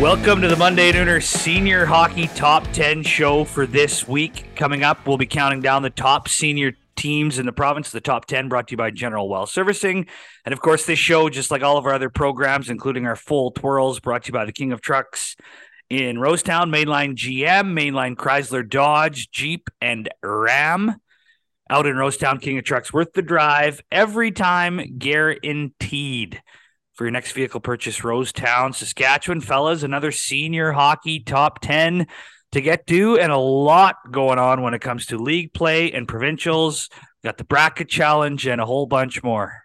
Welcome to the Monday Nooner Senior Hockey Top 10 show for this week. Coming up, we'll be counting down the top senior teams in the province, the top 10 brought to you by General Well Servicing. And of course, this show, just like all of our other programs, including our full twirls, brought to you by the King of Trucks in Rosetown, Mainline GM, Mainline Chrysler Dodge, Jeep, and Ram. Out in Rosetown, King of Trucks, worth the drive every time, guaranteed for your next vehicle purchase, Rosetown, Saskatchewan. Fellas, another senior hockey top 10 to get to, and a lot going on when it comes to league play and provincials. Got the bracket challenge and a whole bunch more.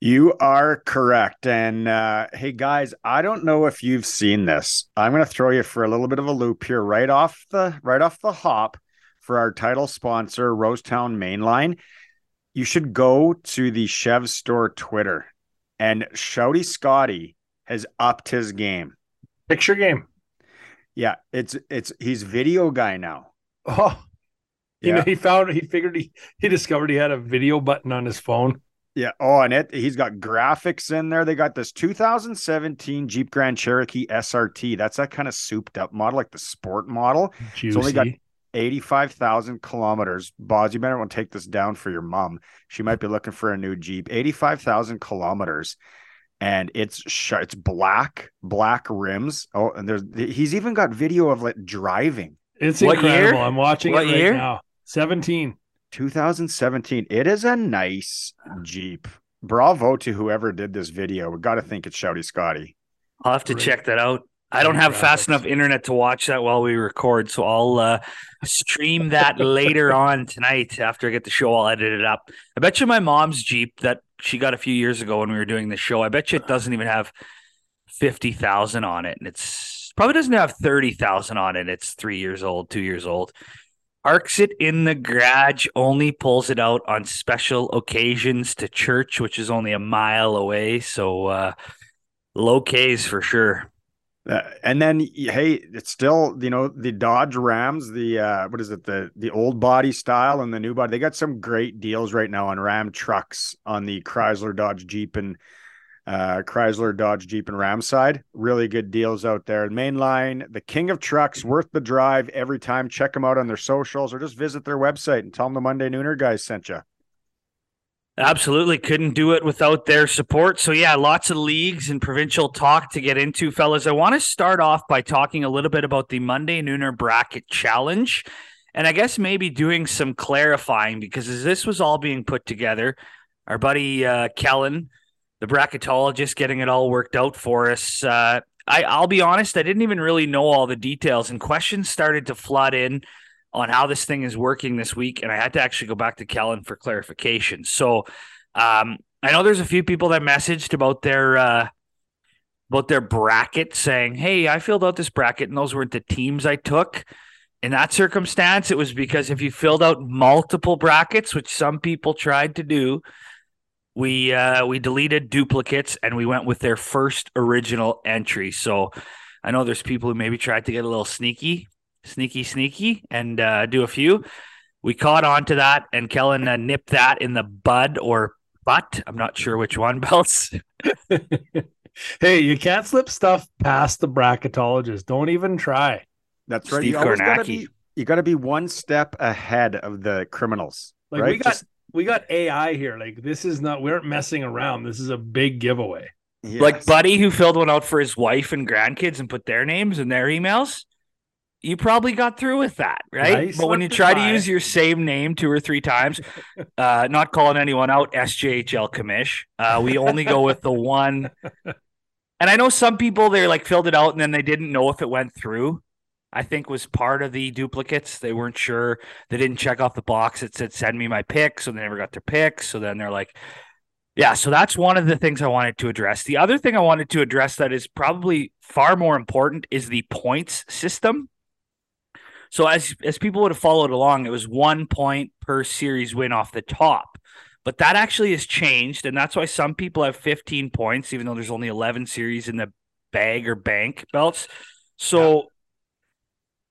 You are correct. And uh, hey, guys, I don't know if you've seen this. I'm going to throw you for a little bit of a loop here, right off the right off the hop for our title sponsor, Rosetown Mainline. You should go to the Chev Store Twitter and Shouty Scotty has upped his game. Picture game. Yeah, it's it's he's video guy now. Oh, you Yeah. know, he found he figured he he discovered he had a video button on his phone. Yeah. Oh, and it he's got graphics in there. They got this 2017 Jeep Grand Cherokee SRT. That's that kind of souped up model, like the sport model. Juicy. only got 85,000 kilometers. Boz, you better want to take this down for your mom. She might be looking for a new Jeep. 85,000 kilometers. And it's sh- it's black, black rims. Oh, and there's he's even got video of like driving. it's What incredible. year? I'm watching What it right year? now. 17. 2017. It is a nice Jeep. Bravo to whoever did this video. We got to think it's Shouty Scotty. I'll have to Great. check that out. I don't have fast enough internet to watch that while we record, so I'll uh, stream that later on tonight after I get the show. I'll edit it up. I bet you my mom's Jeep that she got a few years ago when we were doing the show. I bet you it doesn't even have fifty thousand on it, and it's probably doesn't have thirty thousand on it. It's three years old, two years old. Parks it in the garage, only pulls it out on special occasions to church, which is only a mile away. So uh, low K's for sure. Uh, and then hey, it's still you know the Dodge Rams, the uh what is it the the old body style and the new body. They got some great deals right now on Ram trucks on the Chrysler, Dodge, Jeep, and uh Chrysler, Dodge, Jeep, and Ram side. Really good deals out there. Mainline, the king of trucks, worth the drive every time. Check them out on their socials or just visit their website and tell them the Monday Nooner guys sent you. Absolutely couldn't do it without their support. So yeah, lots of leagues and provincial talk to get into, fellas. I want to start off by talking a little bit about the Monday Nooner Bracket Challenge. And I guess maybe doing some clarifying because as this was all being put together, our buddy uh, Kellen, the bracketologist, getting it all worked out for us. Uh, I, I'll be honest, I didn't even really know all the details, and questions started to flood in on how this thing is working this week, and I had to actually go back to Kellen for clarification. So, um, I know there's a few people that messaged about their uh, about their bracket, saying, "Hey, I filled out this bracket, and those weren't the teams I took." In that circumstance, it was because if you filled out multiple brackets, which some people tried to do, we uh, we deleted duplicates and we went with their first original entry. So, I know there's people who maybe tried to get a little sneaky sneaky, sneaky, and uh, do a few. We caught on to that, and Kellen uh, nipped that in the bud or butt. I'm not sure which one, Belts. hey, you can't slip stuff past the bracketologist. Don't even try. That's right. Steve you always gotta be you got to be one step ahead of the criminals. Like right? we got Just- we got AI here. Like this is not we aren't messing around. This is a big giveaway. Like Buddy, who filled one out for his wife and grandkids and put their names and their emails. You probably got through with that, right? Nice but when you try to use your same name two or three times, uh, not calling anyone out, SJHL commish, uh, we only go with the one. And I know some people they like filled it out and then they didn't know if it went through. I think was part of the duplicates. They weren't sure. They didn't check off the box that said send me my pick, so they never got their picks. So then they're like, yeah, so that's one of the things I wanted to address. The other thing I wanted to address that is probably far more important is the points system. So as as people would have followed along, it was one point per series win off the top. But that actually has changed, and that's why some people have 15 points, even though there's only 11 series in the bag or bank belts. So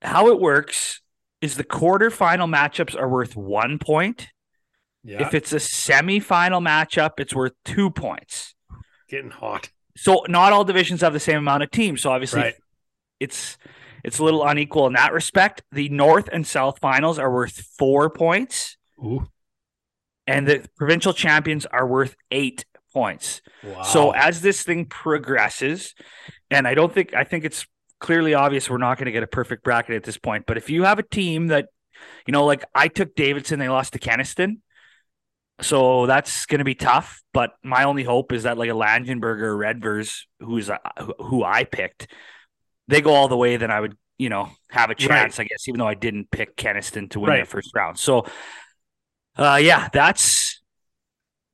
how it works is the quarterfinal matchups are worth one point. Yeah, If it's a semifinal matchup, it's worth two points. getting hot. So not all divisions have the same amount of teams. So obviously, Right. it's it's a little unequal in that respect. The North and South finals are worth four points, Ooh. and the provincial champions are worth eight points. Wow. So as this thing progresses, and I don't think I think it's clearly obvious we're not going to get a perfect bracket at this point. But if you have a team that, you know, like I took Davidson, they lost to Kenaston. So that's going to be tough, but my only hope is that like a Langenberg or Redvers, who's uh, who- who I picked, they go all the way. Then I would, you know, have a chance, I guess, even though I didn't pick Kenaston to win Right. the first round. So, uh, yeah, that's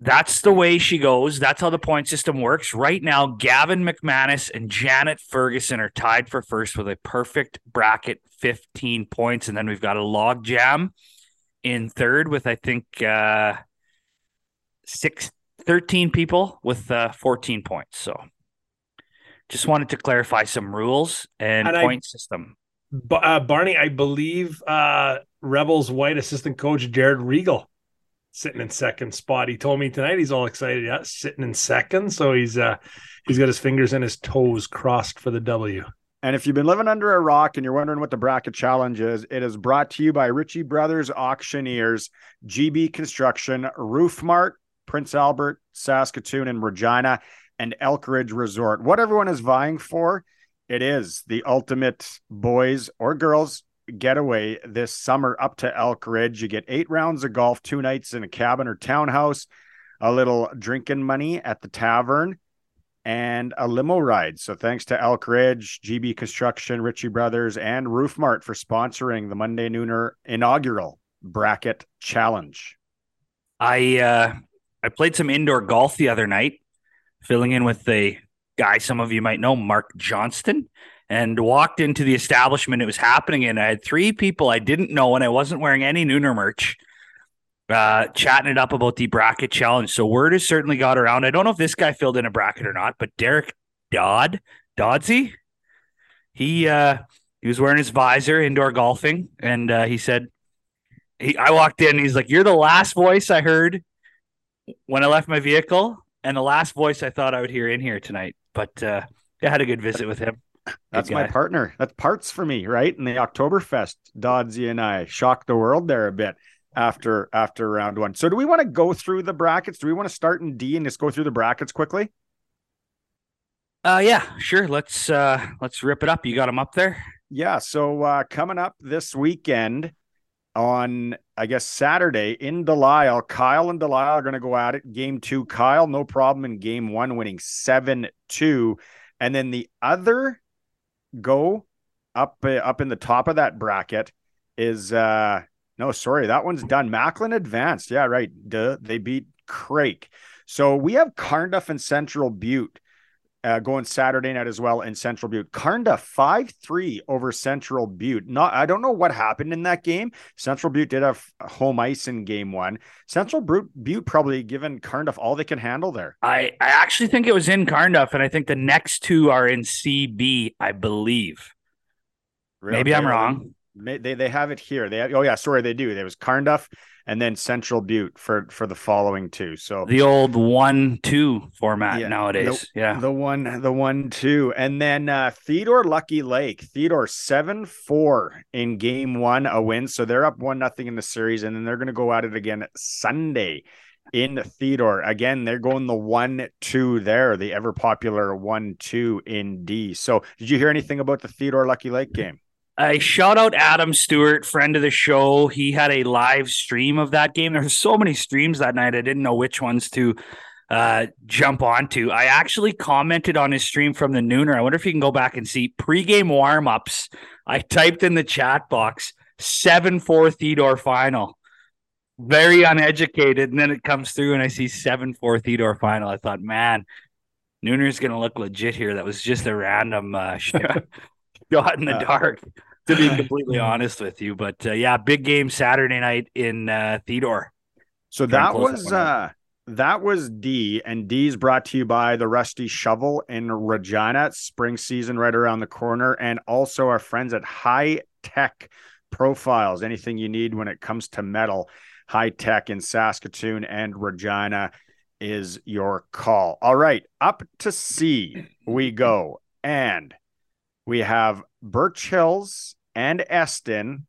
that's the way she goes. That's how the point system works. Right now, Gavin McManus and Janet Ferguson are tied for first with a perfect bracket, 15 points. And then we've got a log jam in third with, I think, uh, six, 13 people with uh, 14 points. So just wanted to clarify some rules and, And I- point system. Ba- uh, Barney, I believe uh, Rebels white assistant coach Jared Regal sitting in second spot. He told me tonight he's all excited. Yeah, sitting in second, so he's uh he's got his fingers and his toes crossed for the W. And if you've been living under a rock and you're wondering what the bracket challenge is, it is brought to you by Ritchie Brothers Auctioneers, GB Construction, Roof Mart, Prince Albert, Saskatoon, and Regina, and Elk Ridge Resort. What everyone is vying for, it is the ultimate boys or girls getaway this summer up to Elk Ridge. You get eight rounds of golf, two nights in a cabin or townhouse, a little drinking money at the tavern and a limo ride. So thanks to Elk Ridge, GB Construction, Ritchie Brothers, and Roofmart for sponsoring the Monday Nooner inaugural bracket challenge. I uh, I played some indoor golf the other night, filling in with a guy some of you might know, Mark Johnston, and walked into the establishment it was happening in. I had three people I didn't know, and I wasn't wearing any Nooner merch. Uh, chatting it up about the bracket challenge. So word has certainly got around. I don't know if this guy filled in a bracket or not, but Derek Dodd, Doddsy, he uh he was wearing his visor indoor golfing, and uh, he said he I walked in, he's like, You're the last voice I heard when I left my vehicle and the last voice I thought I would hear in here tonight. But uh, I had a good visit with him. That's my partner. That's parts for me, right? In the Oktoberfest, Doddsy and I shocked the world there a bit after after round one. So do we want to go through the brackets? Do we want to start in D and just go through the brackets quickly? Uh, yeah, sure. Let's uh, let's rip it up. You got them up there. Yeah. So uh, coming up this weekend on, I guess, Saturday in Delisle, Kyle and Delisle are going to go at it. Game two, Kyle, no problem in game one, winning 7 2. And then the other go up uh, up in the top of that bracket is uh no sorry that one's done. Macklin advanced. Yeah right. Duh, they beat Craik. So we have carnduff and central butte uh, going Saturday night as well in Central Butte. Carnduff 5 3 over Central Butte. Not, I don't know what happened in that game. Central Butte did have home ice in game one. Central Butte, Butte probably given Carnduff all they can handle there. I I actually think it was in Carnduff, and I think the next two are in CB. I believe. Maybe I'm wrong. They they have it here. They have, oh yeah, sorry, they do. There was Carnduff and then Central Butte for for the following two. So The old one-two format Yeah, nowadays. yeah. the one, the one, two, and then uh Theodore Lucky Lake, Theodore seven four in game one, a win. So they're up one nothing in the series, and then they're going to go at it again Sunday in Theodore. Again, they're going the one two there, the ever popular one two in D. So did you hear anything about the Theodore Lucky Lake game? I shout out Adam Stewart, friend of the show. He had a live stream of that game. There were so many streams that night. I didn't know which ones to uh, jump onto. I actually commented on his stream from the Nooner. I wonder if you can go back and see pregame warm-ups. I typed in the chat box 7-4 Theodore final. Very uneducated. And then it comes through and I see 7-4 Theodore final. I thought, man, Nooner's going to look legit here. That was just a random uh, shot shot in the Uh, dark to be completely honest with you. But uh, yeah, big game Saturday night in uh, Theodore. So that close that was uh that was D and D is brought to you by the Rusty Shovel in Regina. It's spring season right around the corner and also our friends at High Tech Profiles. Anything you need when it comes to metal, High Tech in Saskatoon and Regina. is your call. All right, up to C we go. And we have Birch Hills and Eston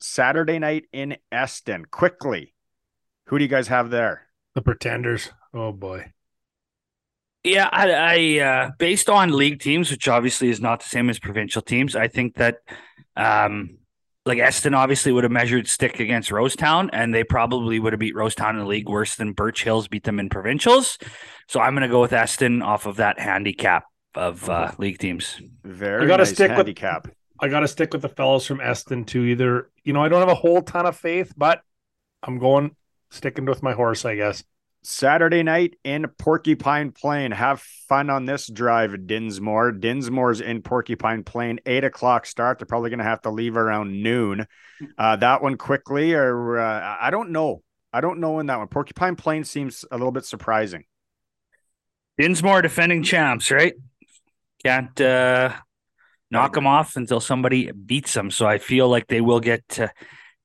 Saturday night in Eston. Quickly, who do you guys have there? The Pretenders. Oh boy. Yeah, I, I uh, based on league teams, which obviously is not the same as provincial teams, I think that um, like Eston obviously would have measured stick against Rosetown, and they probably would have beat Rosetown in the league worse than Birch Hills beat them in provincials. So I'm going to go with Eston off of that handicap of uh, league teams. Very I gotta nice stick with- I got to stick with the fellows from Eston too. Either you know, I don't have a whole ton of faith, but I'm going sticking with my horse. I guess. Saturday night in Porcupine Plain. Have fun on this drive, Dinsmore. Dinsmore's in Porcupine Plain, eight o'clock start. They're probably going to have to leave around noon. Uh, that one quickly, or uh, I don't know. I don't know in that one. Porcupine Plain seems a little bit surprising. Dinsmore defending champs, right? Can't uh, knock them off until somebody beats them. So I feel like they will get to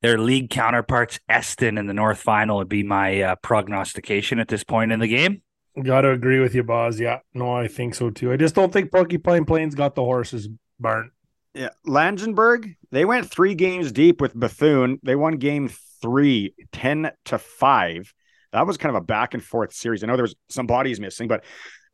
their league counterparts. Eston in the North Final would be my uh, prognostication at this point in the game. Got to agree with you, Boz. Yeah, no, I think so too. I just don't think Porcupine Plains got the horses burnt. Yeah, Langenberg, they went three games deep with Bethune. They won game three, 10 to 5. That was kind of a back and forth series. I know there was some bodies missing, but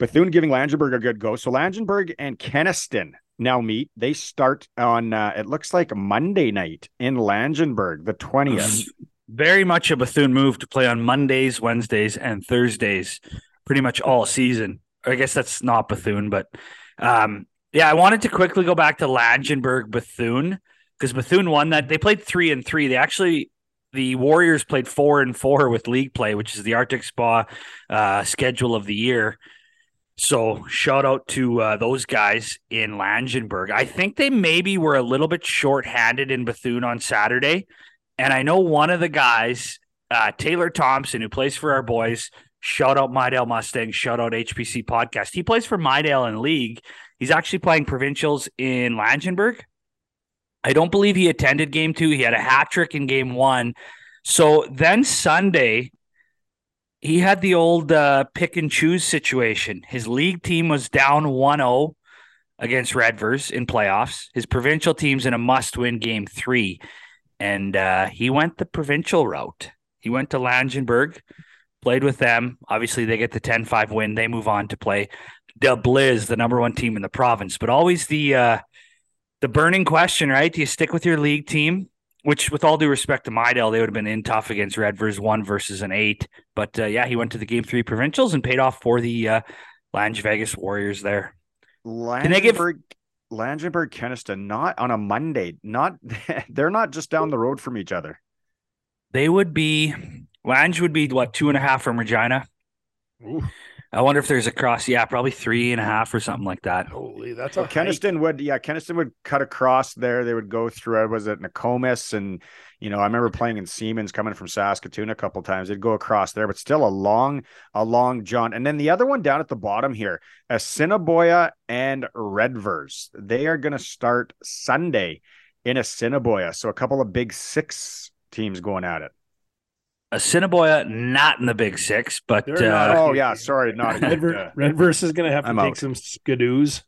Bethune giving Langenberg a good go. So Langenberg and Kenaston now meet. They start on, uh, it looks like Monday night in Langenberg, the 20th. Very much a Bethune move to play on Mondays, Wednesdays, and Thursdays, pretty much all season. I guess that's not Bethune, but um, yeah, I wanted to quickly go back to Langenberg Bethune because Bethune won that. They played three and three. They actually the Warriors played four and four with league play, which is the Arctic Spa uh, schedule of the year. So shout out to uh, those guys in Langenberg. I think they maybe were a little bit short-handed in Bethune on Saturday, and I know one of the guys, uh, Taylor Thompson, who plays for our boys. Shout out Midale Mustangs. Shout out HPC podcast. He plays for Midale in league. He's actually playing provincials in Langenberg. I don't believe he attended game two. He had a hat trick in game one. So then Sunday, he had the old uh, pick and choose situation. His league team was down 1 0 against Redvers in playoffs. His provincial team's in a must win game three. And uh, he went the provincial route. He went to Langenberg, played with them. Obviously, they get the 10 5 win. They move on to play the Blizz, the number one team in the province. But always the uh, the burning question, right? Do you stick with your league team? Which, with all due respect to Midale, they would have been in tough against Redvers, one versus an eight. But uh, yeah, he went to the game three provincials and paid off for the uh, Lange Vegas Warriors there. they give- Langenberg, Langenberg, Kenaston, not on a Monday. Not they're not just down the road from each other. They would be Lange would be what two and a half from Regina. Ooh, I wonder if there's a cross. Yeah, probably three and a half or something like that. holy, that's a Well, hike. Kenaston would, yeah, Kenaston would cut across there. They would go through. uh, Was it Nokomis? And you know, I remember playing in Semans, coming from Saskatoon a couple times. They'd go across there, but still a long, a long jaunt. And then the other one down at the bottom here, Assiniboia and Redvers. They are going to start Sunday in Assiniboia. So a couple of big six teams going at it. Assiniboia not in the Big Six, but uh, Oh yeah, sorry, not Red, Ver- is going to have to I'm take out. some skidoos.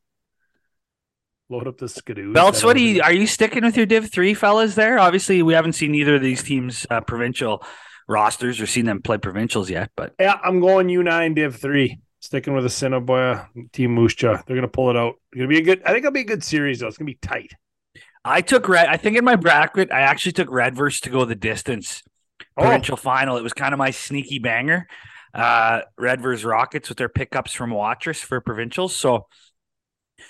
Load up the skidoos. Belts, what don't you are you sticking with your Div three fellas there? Obviously, we haven't seen either of these teams' uh, provincial rosters or seen them play provincials yet. But Yeah, I'm going U9 Div 3. Sticking with Assiniboia, Team Muscha. They're going to pull it out. It's going to be a good, I think it'll be a good series, though. It's going to be tight. I took red. I think in my bracket, I actually took Redvers to go the distance. Oh, Provincial final. It was kind of my sneaky banger. Uh, Redvers Rockets with their pickups from Watrous for provincials. So,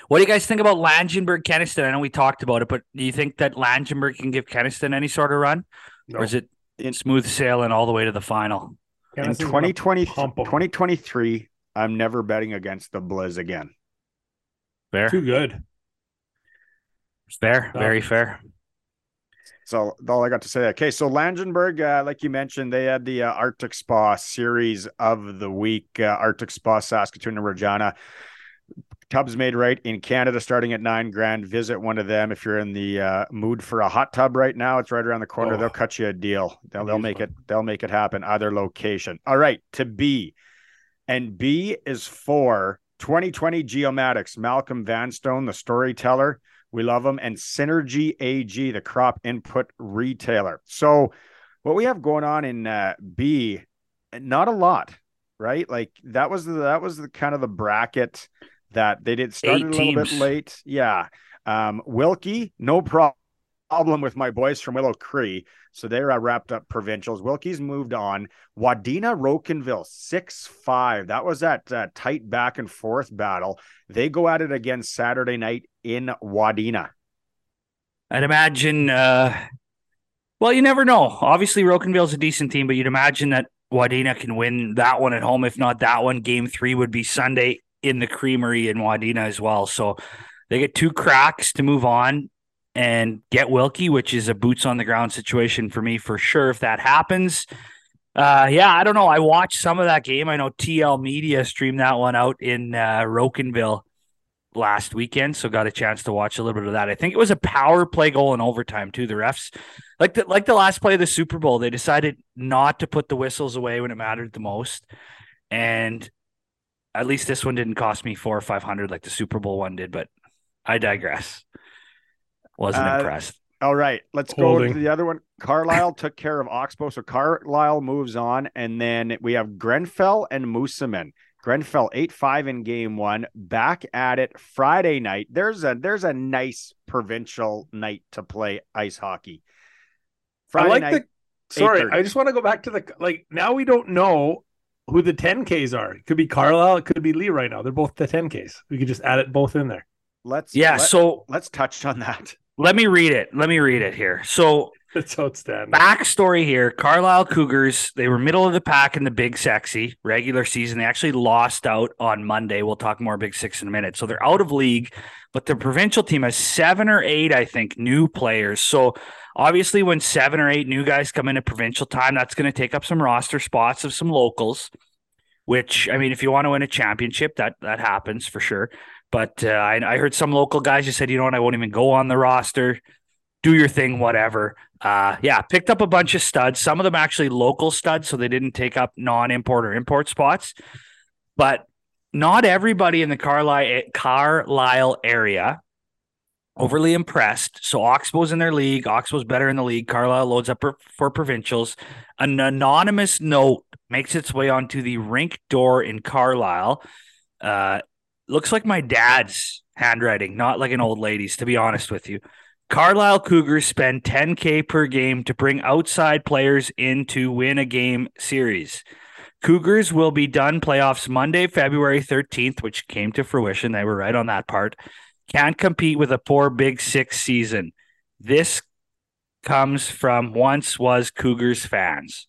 what do you guys think about Langenberg Kenaston? I know we talked about it, but do you think that Langenberg can give Kenaston any sort of run, no. or is it In- smooth sailing all the way to the final? in Kenaston's 2020, 2023, I'm never betting against the Blizz again. Fair, Too good. fair, No. very fair. So all I got to say. Okay, so Langenberg, uh, like you mentioned, they had the uh, Arctic Spa series of the week. Uh, Arctic Spa, Saskatoon, and Regina. Tubs made right in Canada, starting at nine grand. Visit one of them if you're in the uh, mood for a hot tub right now. It's right around the corner. Oh. they'll cut you a deal. They'll, they'll make it. They'll make it happen. Either location. All right, to B, And B is for 2020 Geomatics, Malcolm Vanstone, the storyteller. We love them. And Synergy AG, the crop input retailer. So, what we have going on in uh, B, not a lot, right? Like that was the, that was the kind of the bracket that they did start a little bit late. Yeah. Um, Wilkie, no problem problem with my boys from Willow Cree. So they're uh, wrapped up provincials. Wilkie's moved on. Wadena Rocanville, 6 5. That was that uh, tight back and forth battle. They go at it again Saturday night in Wadena. I'd imagine, uh, well, you never know. Obviously, Rocanville's a decent team, but you'd imagine that Wadena can win that one at home. If not that one, game three would be Sunday in the Creamery in Wadena as well. So they get two cracks to move on and get Wilkie, which is a boots on the ground situation for me for sure. If that happens, uh, yeah, I don't know. I watched some of that game. I know TL Media streamed that one out in uh, Rocanville last weekend, so got a chance to watch a little bit of that. I think it was a power play goal in overtime too. The refs, like the like the last play of the Super Bowl, they decided not to put the whistles away when it mattered the most, and at least this one didn't cost me four or five hundred like the Super Bowl one did. But I digress. Wasn't uh, impressed. All right, let's Holding. go to the other one. Carlisle took care of Oxbow, so Carlisle moves on, and then we have Grenfell and Moosomin. Grenfell eight five in game one. Back at it Friday night. There's a there's a nice provincial night to play ice hockey. Friday I like night, the. Sorry, I just want to go back to the like. Now we don't know who the 10Ks are. It could be Carlisle. It could be Lee right now. They're both the 10Ks. We could just add it both in there. Let's yeah. Let, so let's touch on that. Let me read it. Let me read it here. So it's outstanding. Backstory here: Carlisle Cougars. They were middle of the pack in the Big Sexy regular season. They actually lost out on Monday. We'll talk more Big Six in a minute. So they're out of league, but the provincial team has seven or eight, I think, new players. So obviously, when seven or eight new guys come into provincial time, that's going to take up some roster spots of some locals. Which I mean, if you want to win a championship, that that happens for sure. But uh, I, I, heard some local guys just said, you know what, I won't even go on the roster. Do your thing, whatever. Uh, yeah, picked up a bunch of studs. Some of them actually local studs, so they didn't take up non-import or import spots. But not everybody in the Carlisle Carlisle area overly impressed. So Oxbow's in their league. Oxbow's better in the league. Carlisle loads up for, for provincials. An anonymous note makes its way onto the rink door in Carlisle. Uh, looks like my dad's handwriting, not like an old lady's, to be honest with you. Carlisle Cougars spend 10K per game to bring outside players in to win a game series. Cougars will be done playoffs Monday, February 13th, which came to fruition. They were right on that part. Can't compete with a poor Big Six season. This comes from once was Cougars fans.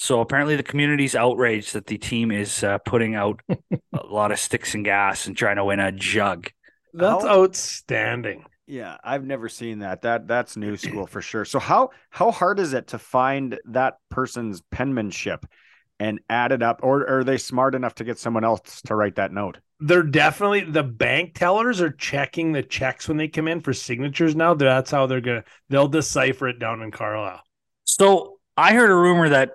So apparently, the community's outraged that the team is uh, putting out a lot of sticks and gas and trying to win a jug. That's how, outstanding. Yeah, I've never seen that. That that's new school for sure. So how how hard is it to find that person's penmanship and add it up, or are they smart enough to get someone else to write that note? They're definitely the bank tellers are checking the checks when they come in for signatures now. That's how they're gonna they'll decipher it down in Carlisle. So I heard a rumor that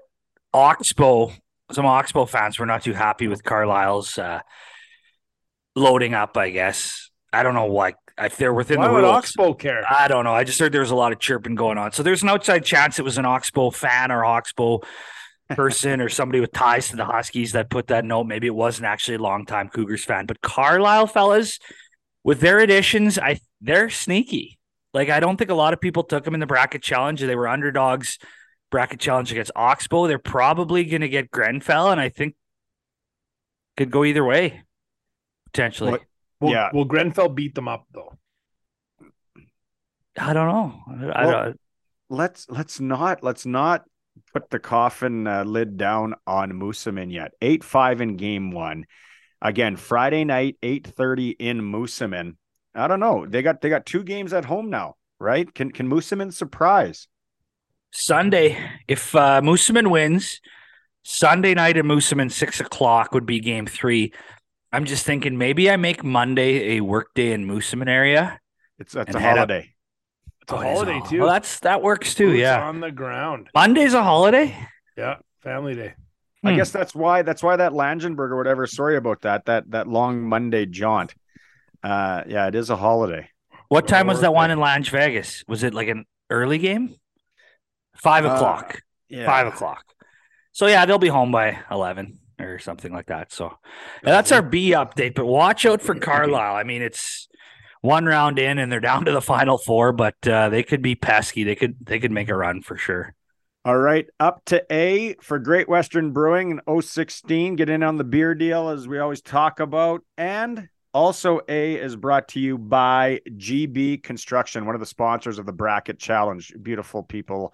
Oxbow, some Oxbow fans were not too happy with Carlisle's uh, loading up. I guess I don't know why. If they're within Why the would rules, Oxbow care? I don't know. I just heard there was a lot of chirping going on. So there's an outside chance it was an Oxbow fan or Oxbow person or somebody with ties to the Huskies that put that note. Maybe it wasn't actually a longtime Cougars fan, but Carlisle fellas, with their additions, I they're sneaky. Like I don't think a lot of people took them in the bracket challenge. They were underdogs bracket challenge against Oxbow. They're probably going to get Grenfell, and I think could go either way potentially. Well, will, yeah. Will Grenfell beat them up though? I don't know. I, well, don't... Let's let's not let's not put the coffin uh, lid down on Moosomin yet. Eight five in game one. Again, Friday night, eight thirty in Moosomin. I don't know. They got they got two games at home now, right? Can can Moosomin surprise? Sunday, if uh, wins, Sunday night at Moosomin, six o'clock would be game three. I'm just thinking maybe I make Monday a work day in Moosomin area. It's that's a holiday. It's a oh, holiday too. Well, that's that works too. Boots yeah, on the ground. Monday's a holiday. Yeah, family day. I Hmm. guess that's why that's why that Langenberg or whatever. Sorry about that. That that long Monday jaunt. Uh, yeah, it is a holiday. What time was that one in Lange Vegas? Was it like an early game? Five Uh, o'clock. Yeah, Five o'clock. So yeah, they'll be home by eleven or something like that. So yeah, that's our B update. But watch out for Carlisle. I mean, it's one round in and they're down to the final four, but uh, they could be pesky. They could they could make a run for sure. All right, up to A for Great Western Brewing in 016. Get in on the beer deal as we always talk about. And also, A is brought to you by GB Construction, one of the sponsors of the Bracket Challenge. Beautiful people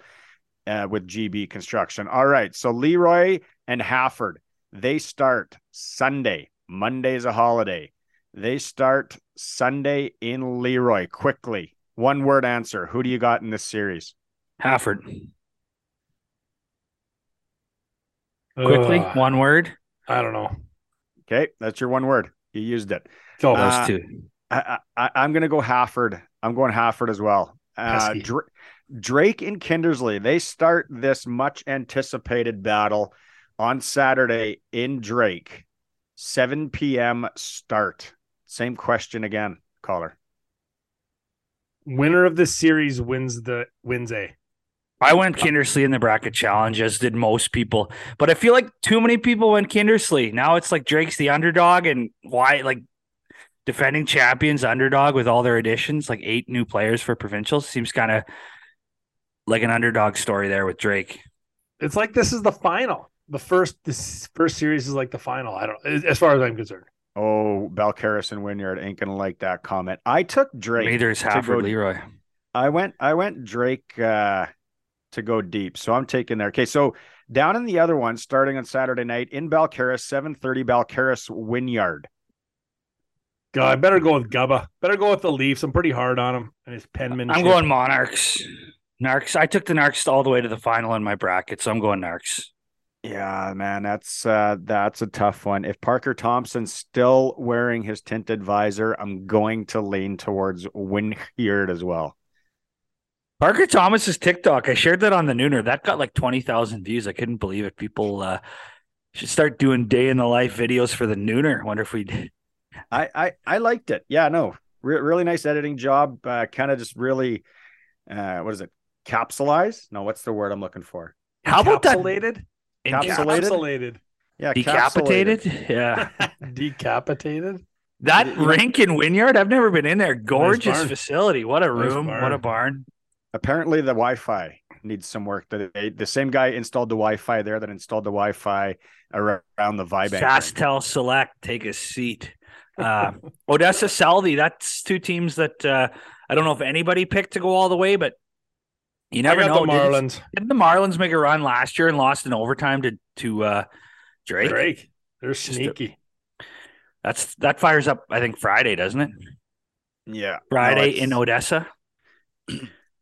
uh, with GB Construction. All right, so Leroy and Hafford, they start Sunday. Monday's a holiday. They start Sunday in Leroy. Quickly, one word answer. Who do you got in this series? Hafford, quickly, Ugh, one word. I don't know. Okay, that's your one word. You used it. Go. Those Uh, two. I, I, I'm going to go Hafford. I'm going Hafford as well. Uh, Pesky. Dra- Drake and Kindersley, they start this much anticipated battle on Saturday in Drake, 7 p.m. start. Same question again, caller. Winner of the series wins the wins A. I went Kindersley in the bracket challenge, as did most people. But I feel like too many people went Kindersley. Now it's like Drake's the underdog, and why like defending champions underdog with all their additions, like eight new players for provincials, seems kind of like an underdog story there with Drake. It's like this is the final. The first this first series is like the final. I don't as far as I'm concerned. Oh, Balcarres and Wynyard ain't going to like that comment. I took Drake. Neither is to go- Leroy. I went I went Drake uh to go deep. So I'm taking there. Okay, so down in the other one, starting on Saturday night in Balcarres, 7:30 Balcarres Winyard. God, I better go with Gubba. Better go with the Leafs. I'm pretty hard on him and his penmanship. I'm going Monarchs. Narcs. I took the Narcs all the way to the final in my bracket, so I'm going Narcs. Yeah, man, that's uh that's a tough one. If Parker Thompson's still wearing his tinted visor, I'm going to lean towards Wynyard as well. Parker Thomas's TikTok. I shared that on the Nooner. That got like twenty thousand views. I couldn't believe it. People uh, should start doing day in the life videos for the Nooner. Wonder if we did. I I I liked it. Yeah, no. Re- really nice editing job. Uh kind of just really uh what is it? Capsulize? No, what's the word I'm looking for? How about that? Encapsulated? Encapsulated? Encapsulated. Yeah, Decapitated? capsulated. Yeah. Decapitated. That You know- rink in Wynyard, I've never been in there. Gorgeous barn. facility. What a Nice room. What a barn. Apparently, the Wi-Fi needs some work. The the same guy installed the Wi-Fi there that installed the Wi-Fi around the Vibank. ring. SaskTel Select, take a seat. Uh, Odessa Salvi, that's two teams that uh, I don't know if anybody picked to go all the way, but you never I know. got the Didn't- Marlins. Didn't the Marlins make a run last year and lost in overtime to to uh, Drake? Drake. They're Just a- sneaky. That's that fires up. I think Friday, doesn't it? Yeah, Friday it's- in Odessa.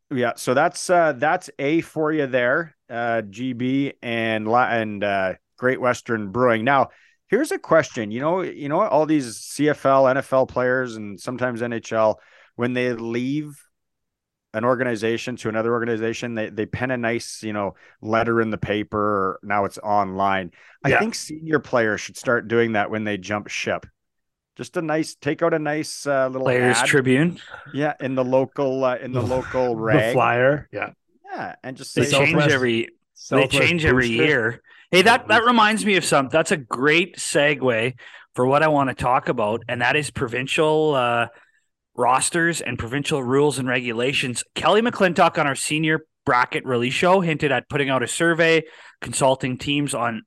Yeah, so that's uh that's a for you there, uh GB and La- and uh Great Western Brewing. Now, here's a question. You know, you know all these CFL, NFL players and sometimes NHL when they leave an organization to another organization, they they pen a nice, you know, letter in the paper now it's online. I Yeah. think senior players should start doing that when they jump ship. Just a nice take out a nice uh, little Players ad. Tribune. Yeah, in the local uh, in the local The rag. flyer. Yeah. Yeah, and just They say change Southwest- every they change every Booster. year. Hey, that that reminds me of something. That's a great segue for what I want to talk about, and that is provincial uh, rosters and provincial rules and regulations. Kelly McClintock on our senior bracket release show hinted at putting out a survey, consulting teams on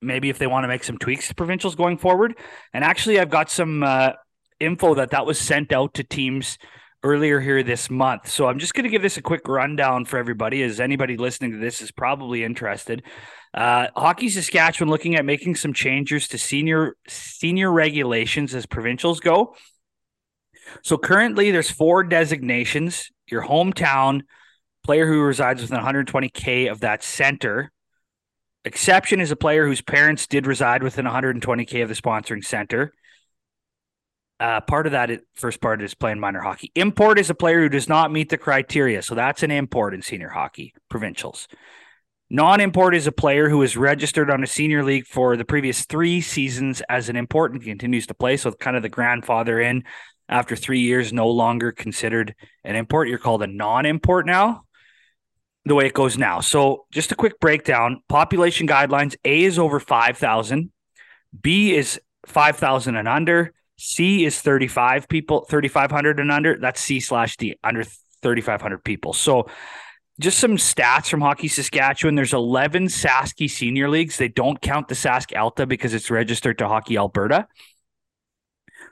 maybe if they want to make some tweaks to provincials going forward. And actually, I've got some uh, info that that was sent out to teams earlier here this month. So I'm just going to give this a quick rundown for everybody, as anybody listening to this is probably interested. Uh, Hockey Saskatchewan looking at making some changes to senior senior regulations as provincials go. So currently, there's four designations: your hometown, player who resides within 120k of that center. Exception is a player whose parents did reside within 120k of the sponsoring center. Uh, part of that first part is playing minor hockey. Import is a player who does not meet the criteria, so that's an import in senior hockey provincials. Non import is a player who is registered on a senior league for the previous three seasons as an import and continues to play. So, kind of the grandfather in after three years, no longer considered an import. You're called a non import now, the way it goes now. So, just a quick breakdown population guidelines A is over 5,000, B is 5,000 and under, C is 35 people, 3,500 and under. That's C slash D, under 3,500 people. So, just some stats from Hockey Saskatchewan. There's 11 Saski senior leagues. They don't count the Sask Alta because it's registered to Hockey Alberta.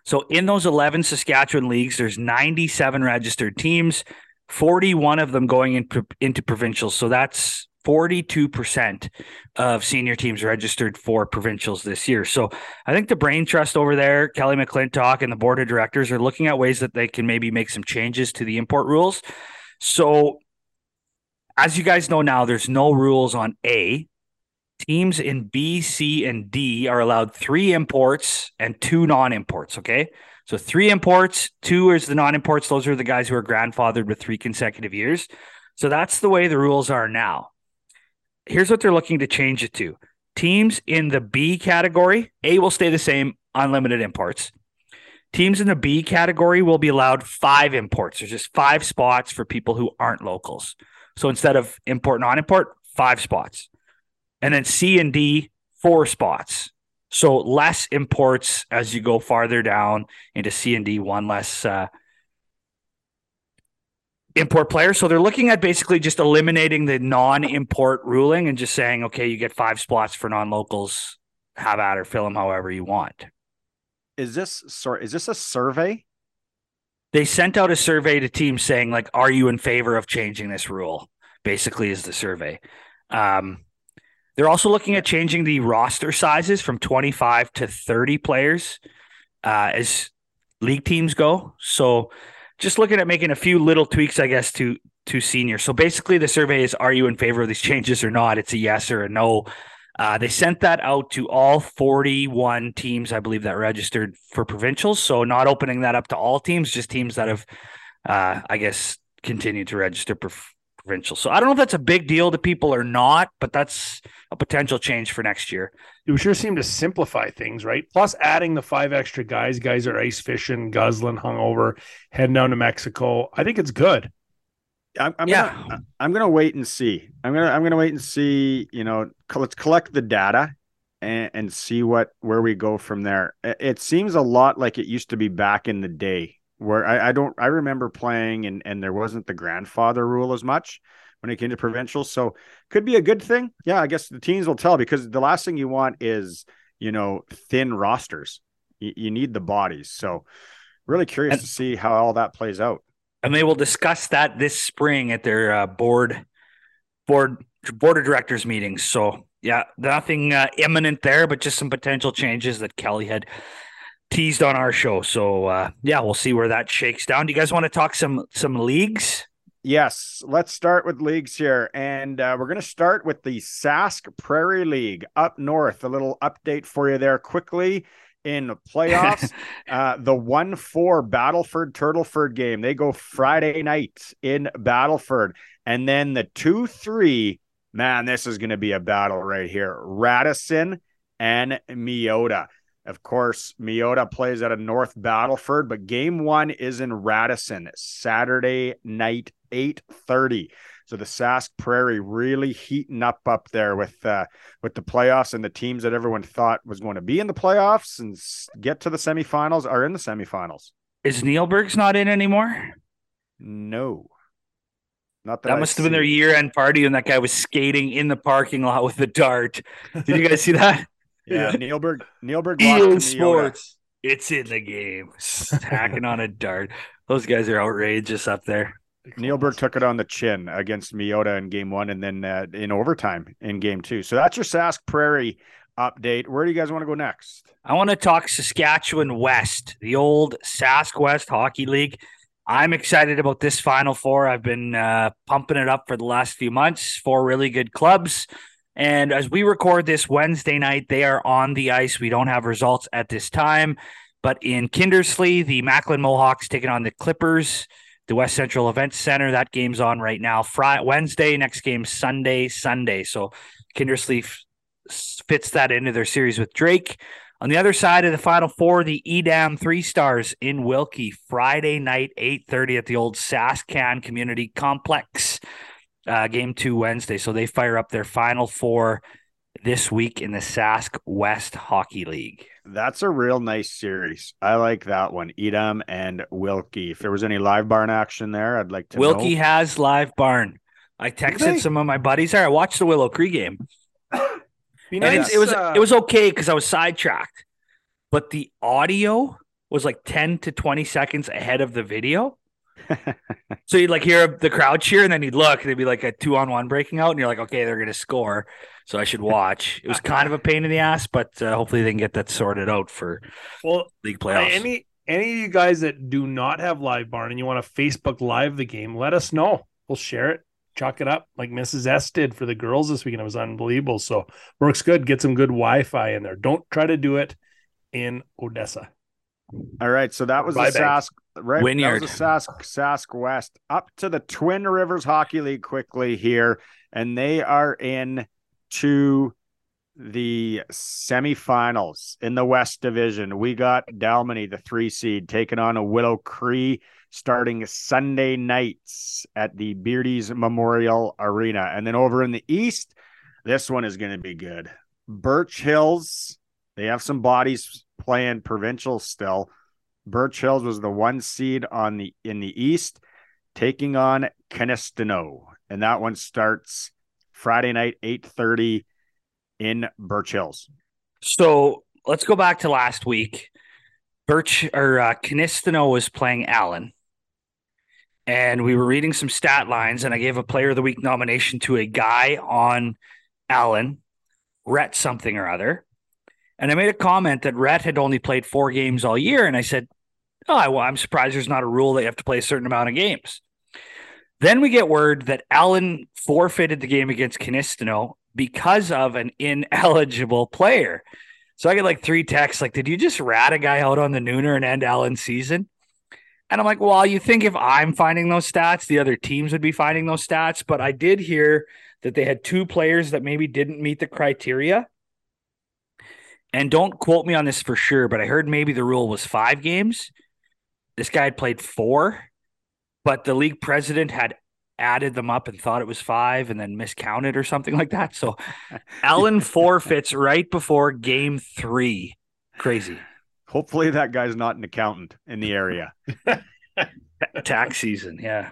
So in those 11 Saskatchewan leagues, there's 97 registered teams, 41 of them going into, into provincials. So that's 42% of senior teams registered for provincials this year. So I think the brain trust over there, Kelly McClintock and the board of directors are looking at ways that they can maybe make some changes to the import rules. So as you guys know now, there's no rules on A. Teams in B, C, and D are allowed three imports and two non imports. Okay. So three imports, two is the non imports. Those are the guys who are grandfathered with three consecutive years. So that's the way the rules are now. Here's what they're looking to change it to teams in the B category, A will stay the same, unlimited imports. Teams in the B category will be allowed five imports. There's just five spots for people who aren't locals. So instead of import, non import, five spots. And then C and D, four spots. So less imports as you go farther down into C and D, one less uh, import player. So they're looking at basically just eliminating the non import ruling and just saying, okay, you get five spots for non locals, have at or fill them however you want. Is this sorry? Is this a survey? they sent out a survey to teams saying like are you in favor of changing this rule basically is the survey um, they're also looking at changing the roster sizes from 25 to 30 players uh, as league teams go. So just looking at making a few little tweaks i guess to to senior so basically the survey is are you in favor of these changes or not? It's a yes or a no. Uh, they sent that out to all 41 teams, I believe, that registered for provincials. So not opening that up to all teams, just teams that have, uh, I guess, continued to register provincial. So I don't know if that's a big deal to people or not, but that's a potential change for next year. It would sure seem to simplify things, right? Plus, adding the five extra guys, guys are ice fishing, guzzling, hungover, heading down to Mexico. I think it's good. I'm, I'm yeah. Gonna, I'm gonna wait and see. I'm gonna I'm gonna wait and see. You know, let's collect the data and, and see what where we go from there. It seems a lot like it used to be back in the day, where I, I don't I remember playing and and there wasn't the grandfather rule as much when it came to provincial. So could be a good thing. Yeah, I guess the teams will tell because the last thing you want is you know thin rosters. You, you need the bodies. So really curious and, to see how all that plays out and they will discuss that this spring at their uh, board board board of directors meetings. So yeah, nothing uh, imminent there, but just some potential changes that Kelly had teased on our show. So uh, yeah, we'll see where that shakes down. Do you guys want to talk some some leagues? Yes, let's start with leagues here. And uh, we're going to start with the Sask Prairie League up north. A little update for you there quickly in the playoffs. uh, the 1 4 Battleford Turtleford game, they go Friday night in Battleford. And then the 2 3, man, this is going to be a battle right here. Radisson and Meota. Of course, Meota plays at a North Battleford, but game one is in Radisson, Saturday night, 8:30. So the Sask Prairie really heating up up there with uh, with the playoffs and the teams that everyone thought was going to be in the playoffs and get to the semifinals are in the semifinals. Is Neilburg's not in anymore? No. Not that, that must have been their year-end party, and that guy was skating in the parking lot with a dart. Did you guys see that? Yeah, Neilburg. Neilburg. EA Sports. It's in the game. Hacking on a dart. Those guys are outrageous up there. Neilburg took it on the chin against Meota in game one and then uh, in overtime in game two. So that's your Sask Prairie update. Where do you guys want to go next? I want to talk Saskatchewan West, the old Sask West Hockey League. I'm excited about this Final Four. I've been uh, pumping it up for the last few months. Four really good clubs. And as we record this Wednesday night, they are on the ice. We don't have results at this time. But in Kindersley, the Macklin Mohawks taking on the Clippers the West Central Events Center. That game's on right now. Friday, Wednesday, next game Sunday, Sunday. So Kindersley f- fits that into their series with Drake. On the other side of the Final Four, the Edam Three Stars in Wilkie, Friday night, eight thirty at the old Saskcan Community Complex. Uh, game two Wednesday, so they fire up their Final Four this week in the Sask West Hockey League. That's a real nice series. I like that one. Edam and Wilkie. If there was any live barn action there, I'd like to Wilkie know. has live barn. I texted some of my buddies there. I watched the Willow Cree game. Be And nice, it's, it was uh, it was okay because I was sidetracked, but the audio was like ten to twenty seconds ahead of the video. so you'd like hear the crowd cheer, and then you'd look, and it'd be like a two on one breaking out, and you're like, okay, they're gonna score, so I should watch. It was kind of a pain in the ass, but uh, hopefully they can get that sorted out for well, league playoffs. any any of you guys that do not have live barn and you want to Facebook live the game, let us know. We'll share it, chalk it up like Mrs. S did for the girls this weekend. It was unbelievable. So works good. Get some good Wi-Fi in there. Don't try to do it in Odessa. All right, so that was the Sask right. Wynyard. That was the Sask Sask West up to the Twin Rivers Hockey League quickly here, and they are in to the semifinals in the West Division. We got Dalmeny, the three seed, taking on a Willow Cree starting Sunday nights at the Beardy's Memorial Arena, and then over in the East, this one is going to be good. Birch Hills, they have some bodies playing provincial still. Birch Hills was the one seed on the in the East, taking on Kinistino, and that one starts Friday night, eight thirty, in Birch Hills. So let's go back to last week. Birch or uh, Kinistino was playing Allan, and we were reading some stat lines, and I gave a Player of the Week nomination to a guy on Allan, Rhett something or other, and I made a comment that Rhett had only played four games all year, and I said, "Oh, well, I'm surprised there's not a rule that you have to play a certain amount of games." Then we get word that Allan forfeited the game against Kinistino because of an ineligible player. So I get like three texts like, did you just rat a guy out on the nooner and end Allan's season? And I'm like, well, you think if I'm finding those stats, the other teams would be finding those stats. But I did hear that they had two players that maybe didn't meet the criteria. And don't quote me on this for sure, but I heard maybe the rule was five games. This guy had played four, but the league president had added them up and thought it was five and then miscounted or something like that. So Allan forfeits right before game three. Crazy. Hopefully, that guy's not an accountant in the area. Tax season. Yeah.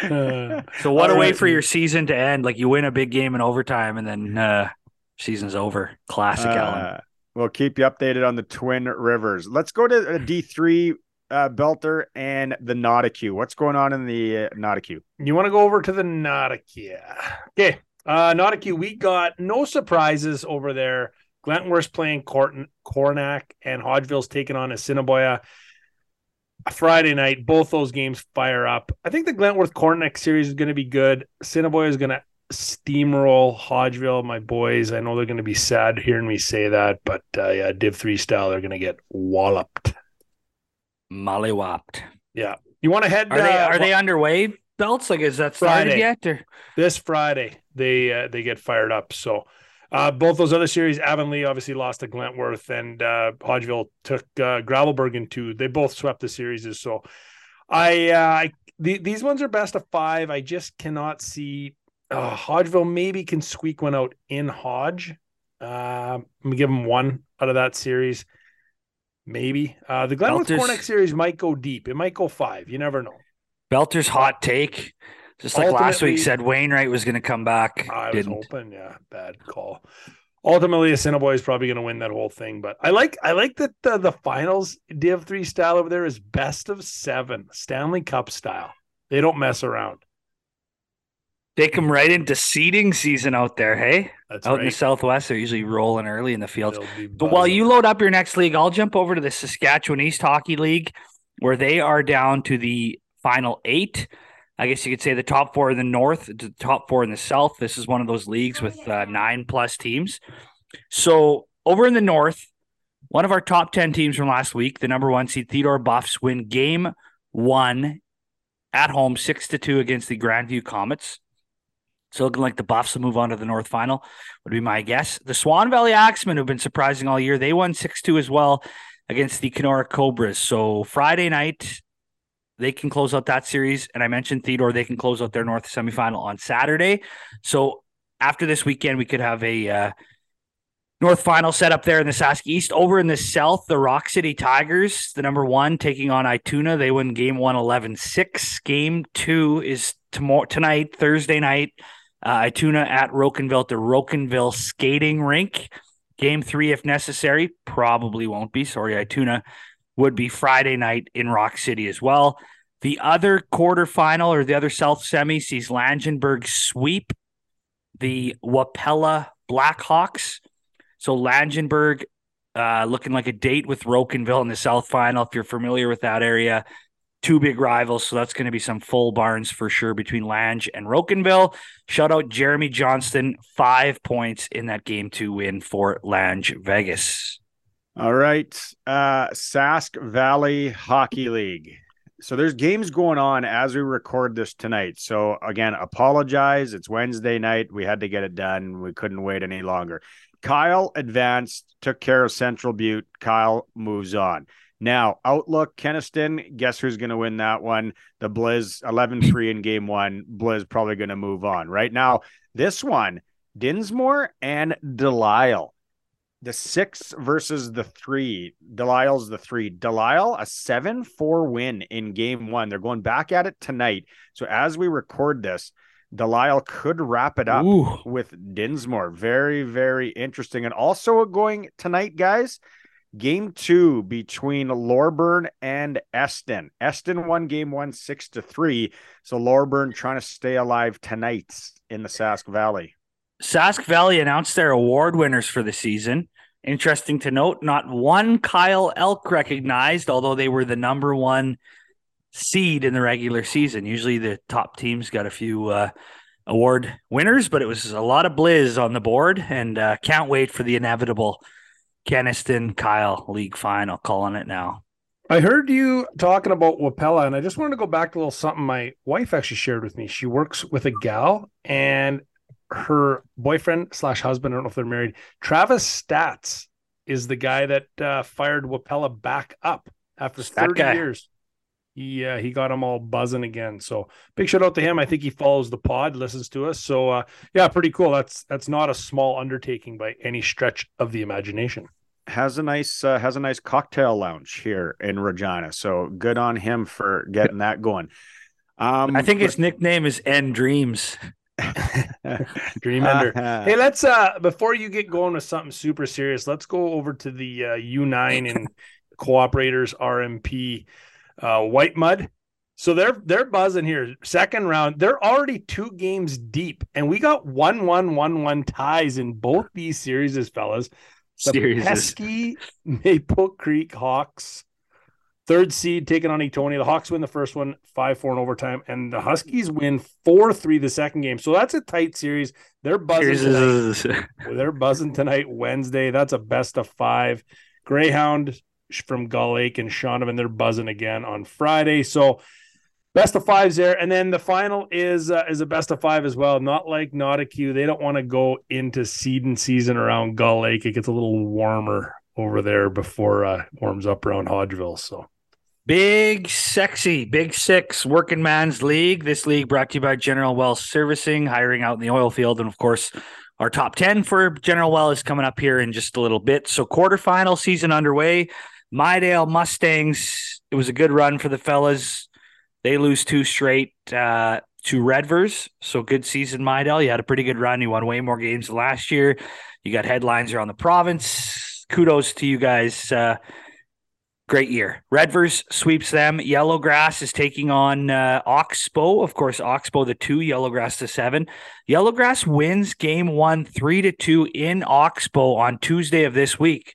Uh, So what a way for your season to end. Like you win a big game in overtime and then uh season's over. Classic Allan. We'll keep you updated on the Twin Rivers. Let's go to uh, D three uh, Belter and the Nautica. What's going on in the uh, Nautica? you want to go over to the Nautica. Okay. Uh Nautica, we got no surprises over there. Glentworth's playing Corton, Coronach and Hodgeville's taking on Assiniboia. Friday night, both those games fire up. I think the Glentworth Coronach series is going to be good. Assiniboia is going to steamroll Hodgeville, my boys. I know they're going to be sad hearing me say that, but uh, yeah, Div 3 style, they're going to get walloped. Mollywopped. Yeah. You want to head Are they uh, are they underway belts? Like is that started Friday. yet? Or this Friday they uh, they get fired up. So uh, both those other series, Avonlea obviously lost to Glentworth, and uh, Hodgeville took uh, Gravelbourg two. They both swept the series. So I, uh, I the, these ones are best of five. I just cannot see uh, Hodgeville maybe can squeak one out in Hodge. Uh, I'm give them one out of that series. Maybe uh, the Glenwood Cornex series might go deep. It might go five. You never know. Belter's hot take. Just like last week said Wainwright was gonna come back. I was Didn't. hoping, yeah, bad call. Ultimately, Assiniboia is probably going to win that whole thing, but I like I like that the, the finals Div three style over there is best of seven, Stanley Cup style. They don't mess around. Take them right into seeding season out there, hey? That's out in the. Southwest, they're usually rolling early in the fields. But while you load up your next league, I'll jump over to the Saskatchewan East Hockey League, where they are down to the final eight. I guess you could say the top four in the north, the top four in the south. This is one of those leagues with uh, nine plus teams. So over in the north, one of our top 10 teams from last week, the number one seed Theodore Buffs, win game one at home, six to two against the Grandview Comets. So looking like the Buffs will move on to the North Final would be my guess. The Swan Valley Axemen have been surprising all year. They won six two as well against the Canora Cobras. So Friday night, they can close out that series. And I mentioned Theodore, they can close out their North semifinal on Saturday. So after this weekend, we could have a uh, North final set up there in the Sask East. Over in the South, the Rock City Tigers, the number one, taking on Ituna. They win game one 11 6. Game two is tomorrow, tonight, Thursday night. Uh, Ituna at Rocanville at the Rocanville skating rink. Game three, if necessary, probably won't be. Sorry, Ituna would be Friday night in Rock City as well. The other quarterfinal or the other South semi sees Langenburg sweep the Wapella Blackhawks. So Langenburg uh, looking like a date with Rocanville in the South Final. If you're familiar with that area, two big rivals. So that's going to be some full barns for sure between Lange and Rocanville. Shout out Jeremy Johnston, five points in that game to win for Lange Vegas. All right. Uh, Sask Valley Hockey League. So there's games going on as we record this tonight. So again, apologize. It's Wednesday night. We had to get it done. We couldn't wait any longer. Kyle advanced, took care of Central Butte. Kyle moves on. Now, Outlook, Kenaston, guess who's going to win that one? The Blizz 11 3 in game one. Blizz probably going to move on. Right now, this one, Dinsmore and Delisle. The six versus the three. Delisle's the three. Delisle, a 7 4 win in game one. They're going back at it tonight. So as we record this, Delisle could wrap it up Ooh. with Dinsmore. Very, very interesting. And also going tonight, guys, game two between Loreburn and Eston. Eston won game one six to three. So Loreburn trying to stay alive tonight in the Sask Valley. Sask Valley announced their award winners for the season. Interesting to note, not one Kyle Elk recognized, although they were the number one seed in the regular season. Usually the top teams got a few uh, award winners, but it was a lot of blizz on the board and uh, can't wait for the inevitable Kenaston Kyle League final. Calling it now. I heard you talking about Wapella, and I just wanted to go back to a little something my wife actually shared with me. She works with a gal, and her boyfriend slash husband, I don't know if they're married, Travis Stats is the guy that uh, fired Wapella back up after 30 years he uh, he got them all buzzing again. So big shout out to him. I think he follows the pod, listens to us. So uh, yeah, pretty cool. That's that's not a small undertaking by any stretch of the imagination. Has a nice uh, has a nice cocktail lounge here in Regina. So good on him for getting that going. Um, I think his nickname is End Dreams. Dream Ender. hey, let's uh before you get going with something super serious, let's go over to the uh, U9 and Cooperators RMP uh, White Mud. So they're they're buzzing here. Second round, they're already two games deep, and we got one one one one ties in both these series, fellas. The series. pesky Maple Creek Hawks, third seed taking on Etonia. The Hawks win the first one, five four in overtime, and the Huskies win four three the second game. So that's a tight series. They're buzzing they're buzzing tonight, Wednesday. That's a best of five. Greyhound from Gull Lake and Shaunavon. They're buzzing again on Friday. So best of fives there, and then the final is uh, is a best of five as well. Not like Nautica, they don't want to go into seeding season around Gull Lake. It gets a little warmer over there before uh, warms up around Hodgeville. So. Big sexy, big six working man's league. This league brought to you by General Well Servicing, hiring out in the oil field, and of course, our top 10 for General Well is coming up here in just a little bit. So, quarterfinal season underway. Midale Mustangs, it was a good run for the fellas. They lose two straight uh, to Redvers. So good season, Midale. You had a pretty good run. You won way more games last year. You got headlines around the province. Kudos to you guys. Uh, great year. Redvers sweeps them. Yellowgrass is taking on uh, Oxbow. Of course, Oxbow the two, Yellowgrass the seven. Yellowgrass wins game one, three to two in Oxbow on Tuesday of this week.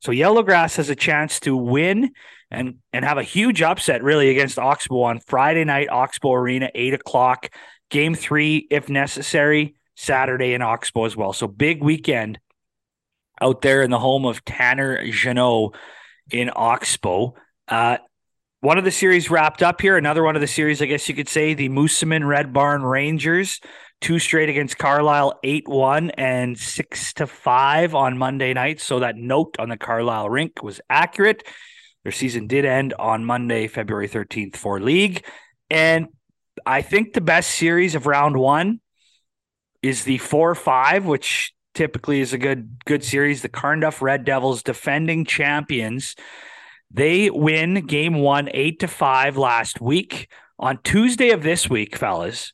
So Yellowgrass has a chance to win and and have a huge upset really against Oxbow on Friday night, Oxbow Arena, eight o'clock. Game three, if necessary, Saturday in Oxbow as well. So big weekend out there in the home of Tanner Jeannot in Oxbow. Uh, one of the series wrapped up here. Another one of the series, I guess you could say, the Moosomin Red Barn Rangers, two straight against Carlyle, eight one and six to five on Monday night. So that note on the Carlyle rink was accurate. Their season did end on Monday, February thirteenth for league, and I think the best series of round one is the four five, which typically is a good good series. The Carnduff Red Devils, defending champions they win game one, eight to five last week. On Tuesday of this week, fellas,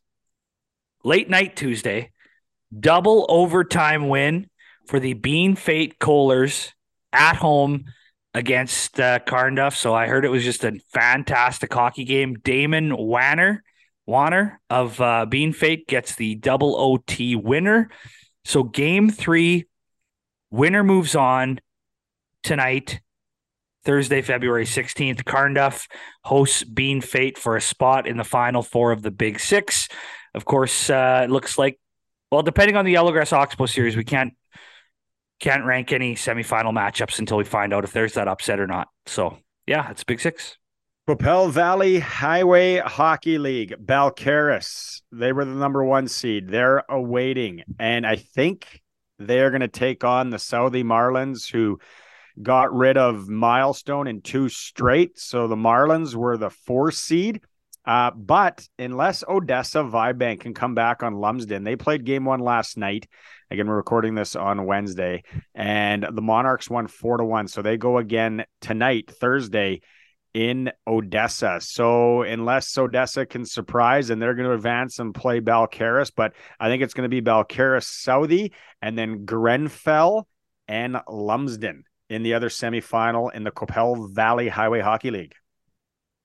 late night Tuesday, double overtime win for the Bean Fate Coalers at home against uh, Carnduff. So I heard it was just a fantastic hockey game. Damon Wanner, Wanner of uh, Bienfait gets the double OT winner. So game three, winner moves on tonight. Thursday, February 16th, Carnduff hosts Bienfait for a spot in the final four of the Big Six. Of course, uh, it looks like, well, depending on the Yellowgrass Oxbow series, we can't can't rank any semifinal matchups until we find out if there's that upset or not. So, yeah, it's Big Six. Qu'Appelle Valley Highway Hockey League, Balcarres. They were the number one seed. They're awaiting, and I think they're going to take on the Southey Marlins, who got rid of Milestone in two straight. So the Marlins were the four seed. Uh, but unless Odessa Vibank can come back on Lumsden, they played game one last night. Again, we're recording this on Wednesday, and the Monarchs won four to one. So they go again tonight, Thursday, in Odessa. So unless Odessa can surprise, and they're going to advance and play Balcarres, but I think it's going to be Balcarres Southey and then Grenfell and Lumsden in the other semifinal in the Qu'Appelle Valley Highway Hockey League.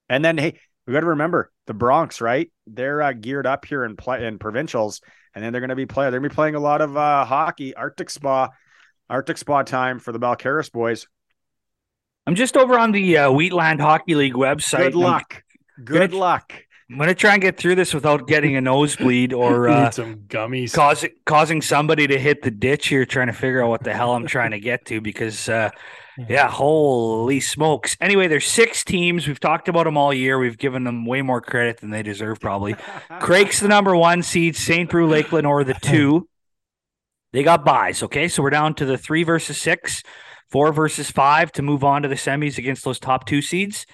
And then, hey, we got to remember the Bronx, right? They're uh, geared up here in play in provincials, and then they're going to be playing. They're going to be playing a lot of uh, hockey, Arctic Spa, Arctic Spa time for the Balcarres boys. I'm just over on the uh, Wheatland Hockey League website. Good luck. Good gonna, luck. I'm to try and get through this without getting a nosebleed or uh, some gummies, causing causing somebody to hit the ditch here, trying to figure out what the hell I'm trying to get to. Because, uh, yeah, holy smokes! Anyway, there's six teams. We've talked about them all year. We've given them way more credit than they deserve, probably. Craik's the number one seed. St. Brieux, Lakeland, or the two. They got buys. Okay, so we're down to the three versus six, four versus five to move on to the semis against those top two seeds.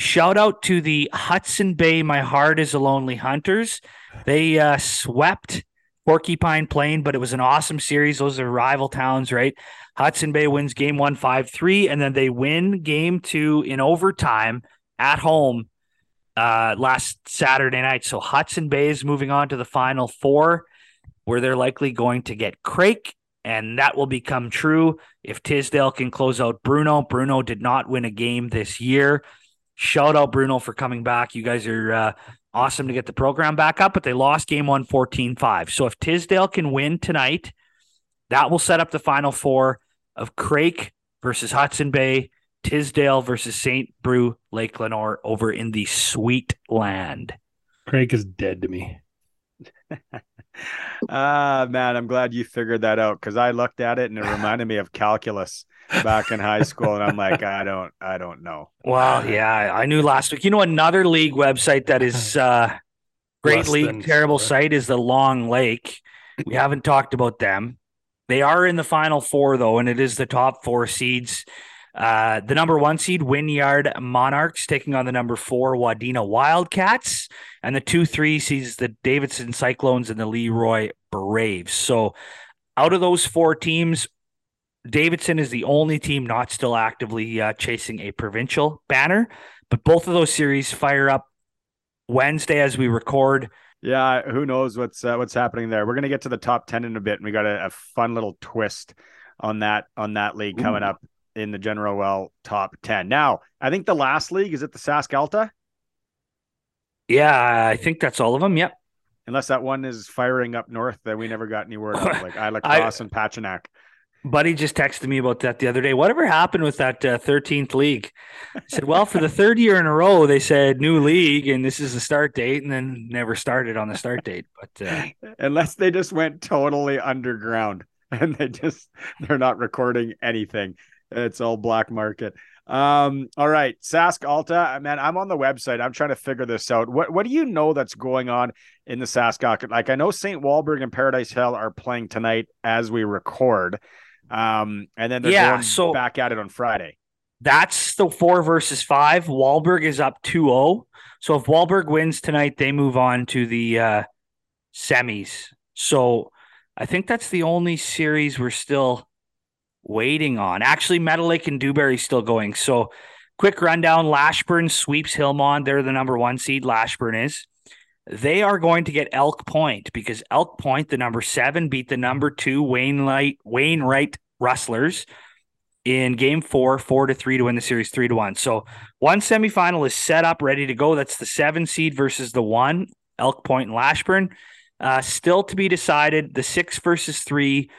Shout out to the Hudson Bay My Heart is a Lonely Hunters. They uh, swept Porcupine Plain, but it was an awesome series. Those are rival towns, right? Hudson Bay wins game one, five, three, and then they win game two in overtime at home uh, last Saturday night. So Hudson Bay is moving on to the final four, where they're likely going to get Craik, and that will become true if Tisdale can close out Bruno. Bruno did not win a game this year. Shout out Bruno for coming back. You guys are uh, awesome to get the program back up, but they lost game one 14 5. So if Tisdale can win tonight, that will set up the final four of Craik versus Hudson Bay, Tisdale versus St. Brieux, Lake Lenore over in the sweet land. Craik is dead to me. Ah, man, I'm glad you figured that out because I looked at it and it reminded me of calculus back in high school, and I'm like, I don't, I don't know. Well, yeah, I knew last week. You know, another league website that is uh, great Less league, terrible site is the Long Lake. We haven't talked about them. They are in the final four though, and it is the top four seeds. Uh, the number one seed, Wynyard Monarchs, taking on the number four, Wadena Wildcats, and the two three seeds, the Davidson Cyclones and the Leroy Braves. So, out of those four teams, Davidson is the only team not still actively uh, chasing a provincial banner, but both of those series fire up Wednesday as we record. Yeah, who knows what's uh, what's happening there? We're gonna get to the top ten in a bit, and we got a, a fun little twist on that on that league coming Ooh. up in the general well top ten. Now, I think the last league is it the SaskAlta. Yeah, I think that's all of them. Yep. Unless that one is firing up north that we never got any word of, like Île-à-la-Crosse and Pachinak. Buddy just texted me about that the other day. Whatever happened with that uh, 13th league? I said, well, for the third year in a row, they said new league and this is the start date, and then never started on the start date. But uh... unless they just went totally underground and they just they're not recording anything. It's all black market. Um, all right, Sask Alta, man, I'm on the website. I'm trying to figure this out. What what do you know that's going on in the Sask? Like I know St. Walburg and Paradise Hill are playing tonight as we record. Um, and then they're Yeah, going so- back at it on Friday. That's the four versus five. Walburg is up 2 0. So if Walburg wins tonight, they move on to the uh, semis. So I think that's the only series we're still waiting on. Actually, Meadow Lake and Dewberry's still going. So quick rundown Lashburn sweeps Hillmond. They're the number one seed. Lashburn is. They are going to get Elk Point because Elk Point, the number seven, beat the number two Wainwright Wainwright Rustlers in game four, four to three to win the series, three to one. So one semifinal is set up, ready to go. That's the seven seed versus the one, Elk Point and Lashburn. Uh, still to be decided, the six versus three,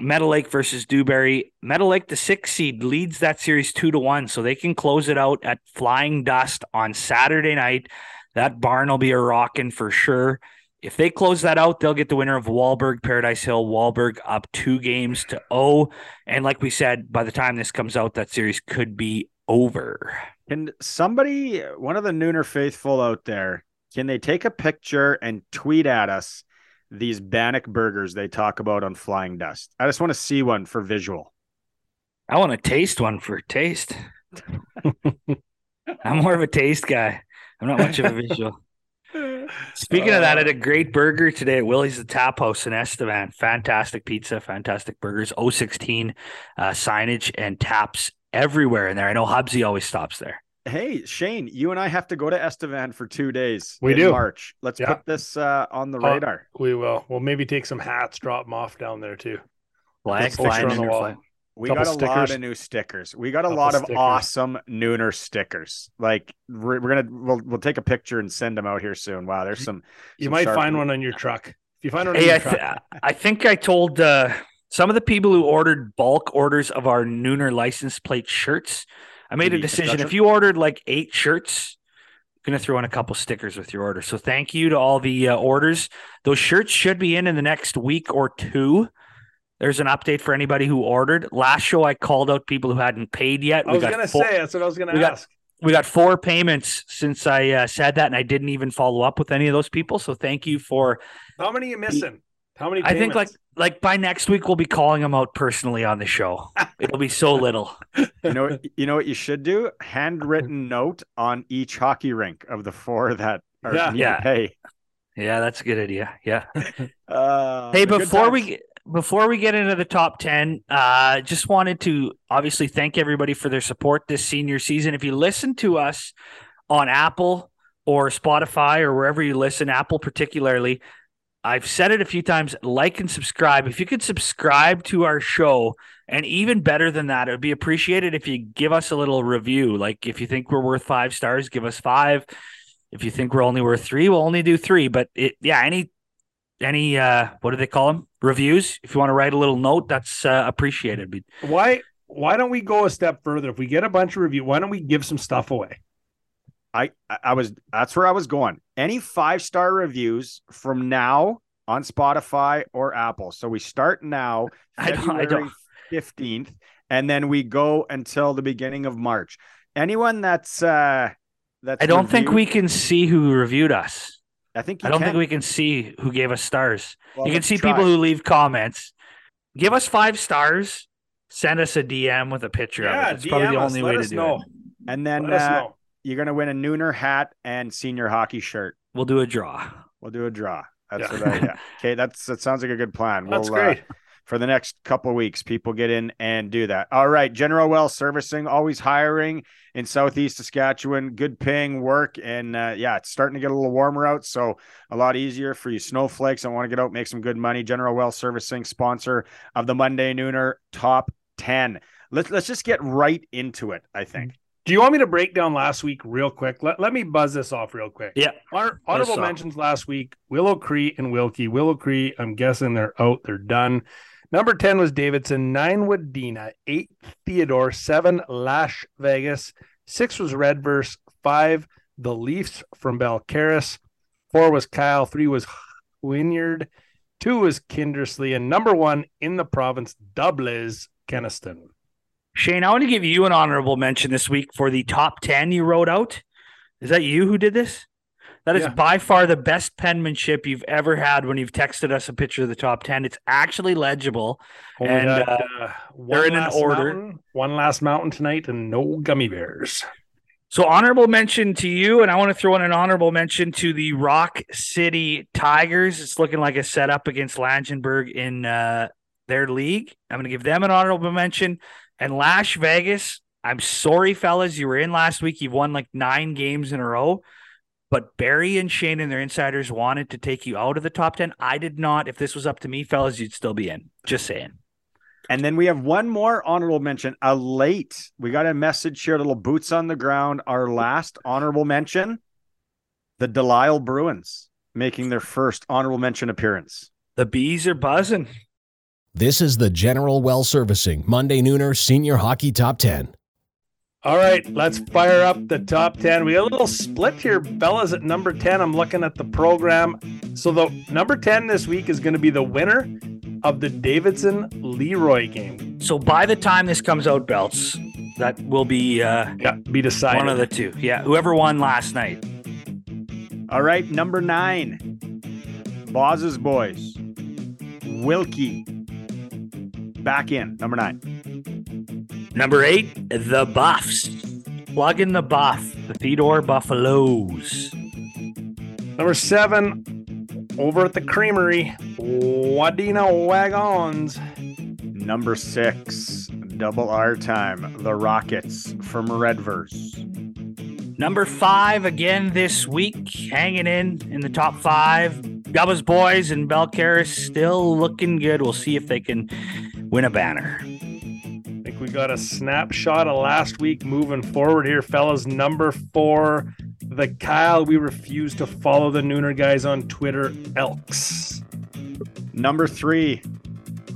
Meadow Lake versus Dewberry. Meadow Lake, the six seed, leads that series two to one, so they can close it out at Flying Dust on Saturday night. That barn will be a rocking for sure. If they close that out, they'll get the winner of Walburg, Paradise Hill, Walburg up two games to O. And like we said, by the time this comes out, that series could be over. Can somebody, one of the Nooner faithful out there, can they take a picture and tweet at us these Bannock burgers they talk about on Flying Dust? I just want to see one for visual. I want to taste one for taste. I'm more of a taste guy. I'm not much of a visual. Speaking of that, I had a great burger today at Willie's the Tap House in Estevan. Fantastic pizza, fantastic burgers, 016 uh, signage and taps everywhere in there. I know Hubsy always stops there. Hey, Shane, you and I have to go to Estevan for two days. We in do. March. Let's Yeah. put this uh, on the Oh, radar. We will. We'll maybe take some hats, drop them off down there too. Flag Picture flying on the wall. flag. We got a lot of new stickers. We got a Couple lot of stickers. awesome Nooner stickers. Like we're, we're gonna we'll we'll take a picture and send them out here soon. Wow, there's some. You some might sharp- find one on your truck. If you find one on Hey, your I, truck, th- I think I told uh, some of the people who ordered bulk orders of our Nooner license plate shirts. I made a decision. If you ordered like eight shirts, I'm gonna throw in a couple stickers with your order. So thank you to all the uh, orders. Those shirts should be in in the next week or two. There's an update for anybody who ordered. Last show I called out people who hadn't paid yet. I was gonna four, say that's what I was gonna we got- ask. we got four payments since I uh, said that, and I didn't even follow up with any of those people. So thank you for How many are you missing? How many? I think like like by next week we'll be calling them out personally on the show. It'll be so little. You know, you know what you should do? Handwritten note on each hockey rink of the four that are Yeah. need Yeah. to pay. Yeah, that's a good idea. Yeah. Uh, hey, before we get before we get into the top 10, uh just wanted to obviously thank everybody for their support this senior season. If you listen to us on Apple or Spotify or wherever you listen, Apple particularly, I've said it a few times, like and subscribe. If you could subscribe to our show, and even better than that, it would be appreciated if you give us a little review. Like if you think we're worth five stars, give us five. If you think we're only worth three, we'll only do three. But it, yeah, any, any, uh, what do they call them? Reviews. If you want to write a little note, that's uh, appreciated. Why why don't we go a step further? If we get a bunch of review, why don't we give some stuff away? I I was that's where I was going. Any five star reviews from now on Spotify or Apple. So we start now, I don't- I February fifteenth, and then we go until the beginning of March. Anyone that's uh that's I don't think we can see who reviewed us. I think you I don't can. think we can see who gave us stars. Well, you can see try. people who leave comments. Give us five stars. Send us a DM with a picture of it. That's probably the DM us, only let way to us do know. it. and then Let us uh, know. You're gonna win a Nooner hat and senior hockey shirt. We'll do a draw. We'll do a draw. That's Yeah. what I yeah. Okay, that's that sounds like a good plan. That's We'll, uh, great. for the next couple weeks. People get in and do that. All right, General Well Servicing always hiring in Southeast Saskatchewan. Good paying work, and uh, yeah, it's starting to get a little warmer out, so a lot easier for you snowflakes. I want to get out, make some good money. General Well Servicing, sponsor of the Monday Nooner Top Ten. Let's let's just get right into it. I think. Do you want me to break down last week real quick? Let, let me buzz this off real quick. Yeah. Our honorable mentions last week Willow Cree and Wilkie. Willow Cree, I'm guessing they're out, they're done. Number 10 was Davidson, nine Wadena, eight Theodore, seven Lash Vegas, six was Redvers, five the Leafs from Balcarres, four was Kyle, three was Wynyard, two was Kindersley, and number one in the province, Doubles, Kenaston. Shane, I want to give you an honorable mention this week for the top 10 you wrote out. Is that you who did this? That is Yeah. by far the best penmanship you've ever had when you've texted us a picture of the top 10. It's actually legible. Only And, got, uh, uh, they're in an order. mountain, one last mountain tonight, and no gummy bears. So, honorable mention to you, and I want to throw in an honorable mention to the Rock City Tigers. It's looking like a setup against Langenburg in uh, their league. I'm going to give them an honorable mention. And Las Vegas, I'm sorry, fellas, you were in last week. You've won like nine games in a row. But Barry and Shane and their insiders wanted to take you out of the top 10. I did not. If this was up to me, fellas, you'd still be in. Just saying. And then we have one more honorable mention. A late, we got a message here, little boots on the ground. Our last honorable mention, the Delisle Bruins making their first honorable mention appearance. The bees are buzzing. This is the General Well Servicing Monday Nooner Senior Hockey Top 10. All right, let's fire up the top 10. We got a little split here, Bella's at number 10. I'm looking at the program. So, the number 10 this week is going to be the winner of the Davidson Leroy game. So, by the time this comes out, Belts, that will be. Uh, Yeah, be decided. One of the two. Yeah. Whoever won last night. All right, number nine, Boz's Boys, Wilkie, back in, number nine. Number eight, the Buffs. Plug in the buff. The Theodore Buffaloes. Number seven, over at the Creamery, Wadena Wagons. Number six, double R time, the Rockets from Redvers. Number five, again this week, hanging in in the top five. Gubba's Boys and Balcarres still looking good. We'll see if they can win a banner. I think we got a snapshot of last week moving forward here, fellas. Number four, the Kyle. We refuse to follow the Nooner guys on Twitter, Elks. Number three,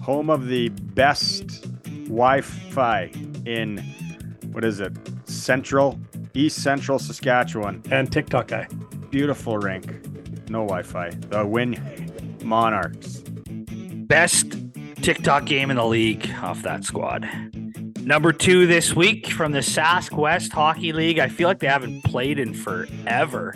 home of the best Wi-Fi in what is it? Central, East Central Saskatchewan. And TikTok guy. Beautiful rink. No Wi-Fi. The Win Monarchs. Best TikTok game in the league off that squad. Number two this week from the Sask West Hockey League. I feel like they haven't played in forever.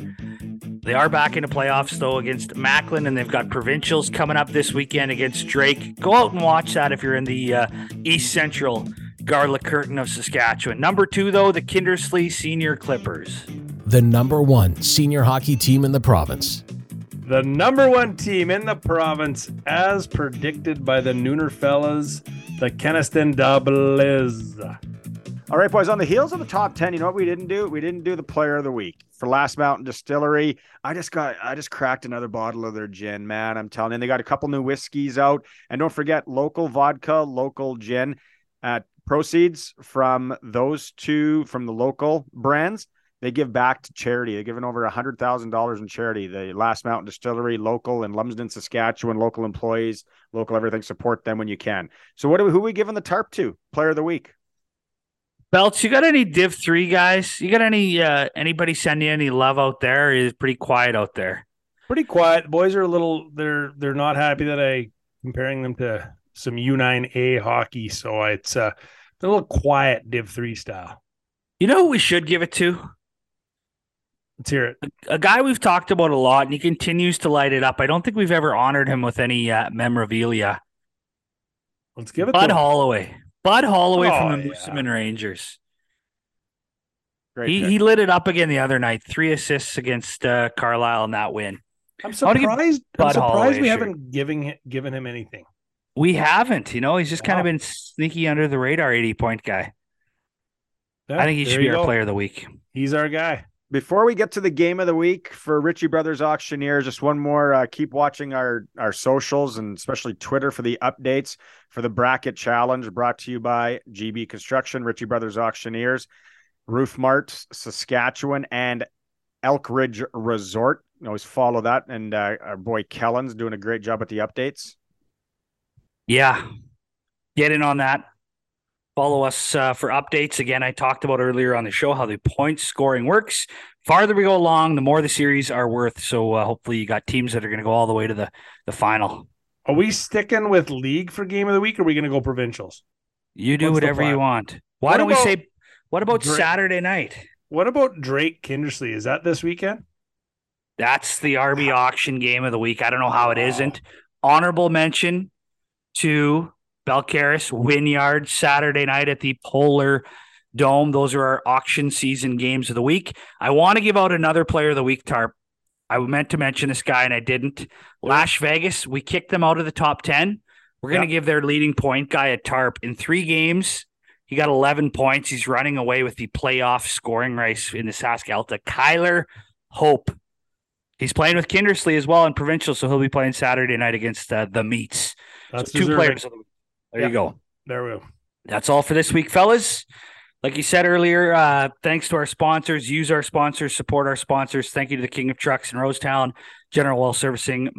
They are back into playoffs though against Macklin, and they've got provincials coming up this weekend against Drake. Go out and watch that if you're in the uh, East Central Garlic Curtain of Saskatchewan. Number two though, the Kindersley Senior Clippers. The number one senior hockey team in the province. The number one team in the province, as predicted by the Nooner fellas, the Kenaston Doubles. All right, boys. On the heels of the top ten, you know what we didn't do? We didn't do the Player of the Week for Last Mountain Distillery. I just got, I just cracked another bottle of their gin, man. I'm telling you, they got a couple new whiskeys out, and don't forget local vodka, local gin. Uh, proceeds from those two from the local brands they give back to charity. They're giving over a hundred thousand dollars in charity. The Last Mountain Distillery, local in Lumsden, Saskatchewan, local employees, local everything. Support them when you can. So, what do we, who are we giving the tarp to? Player of the week. Belts, you got any Div three guys? You got any uh, anybody send you any love out there? Or pretty quiet out there? Pretty quiet. The boys are a little. They're they're not happy that I comparing them to some U9A hockey. So it's uh, a little quiet Div three style. You know who we should give it to? Let's hear it. A guy we've talked about a lot, and he continues to light it up. I don't think we've ever honored him with any uh, memorabilia. Let's give it. Bud to him. Holloway. Bud Holloway Oh, from the yeah. Moosomin Rangers. Great. He pick. he lit it up again the other night. Three assists against uh, Carlyle in that win. I'm I wanna give surprised. I'm surprised Holloway we haven't given given him anything. We haven't, you know, he's just kind of been sneaky under the radar 80 point guy. Yeah, I think he should be our go. player of the week. He's our guy. Before we get to the game of the week for Ritchie Brothers Auctioneers, just one more. Uh, keep watching our our socials and especially Twitter for the updates for the bracket challenge brought to you by GB Construction, Ritchie Brothers Auctioneers, Roof Mart, Saskatchewan, and Elk Ridge Resort. Always follow that, and uh, our boy Kellen's doing a great job at the updates. Yeah. Get in on that. Follow us uh, for updates. Again, I talked about earlier on the show how the point scoring works. Farther we go along, the more the series are worth. So uh, hopefully you got teams that are going to go all the way to the, the final. Are we sticking with league for game of the week? Or are we going to go provincials? You do What's whatever you want. Why What don't about we say? What about Dra- Saturday night? What about Drake Kindersley? Is that this weekend? That's the RB auction game of the week. I don't know how it Wow. isn't. Honorable mention to Balcarres Wynyard, Saturday night at the Polar Dome. Those are our auction season games of the week. I want to give out another player of the week, Tarp. I meant to mention this guy and I didn't. Lash Vegas, we kicked them out of the top 10. We're going to give their leading point guy a Tarp. In three games, he got 11 points. He's running away with the playoff scoring race in the Sask Alta. Kyler Hope. He's playing with Kindersley as well in provincial, so he'll be playing Saturday night against uh, the Meats. That's so two deserving. players. Of the week. There you go. There we go. That's all for this week, fellas. Like you said earlier, uh, thanks to our sponsors. Use our sponsors, support our sponsors. Thank you to the King of Trucks in Rosetown, General Well Servicing.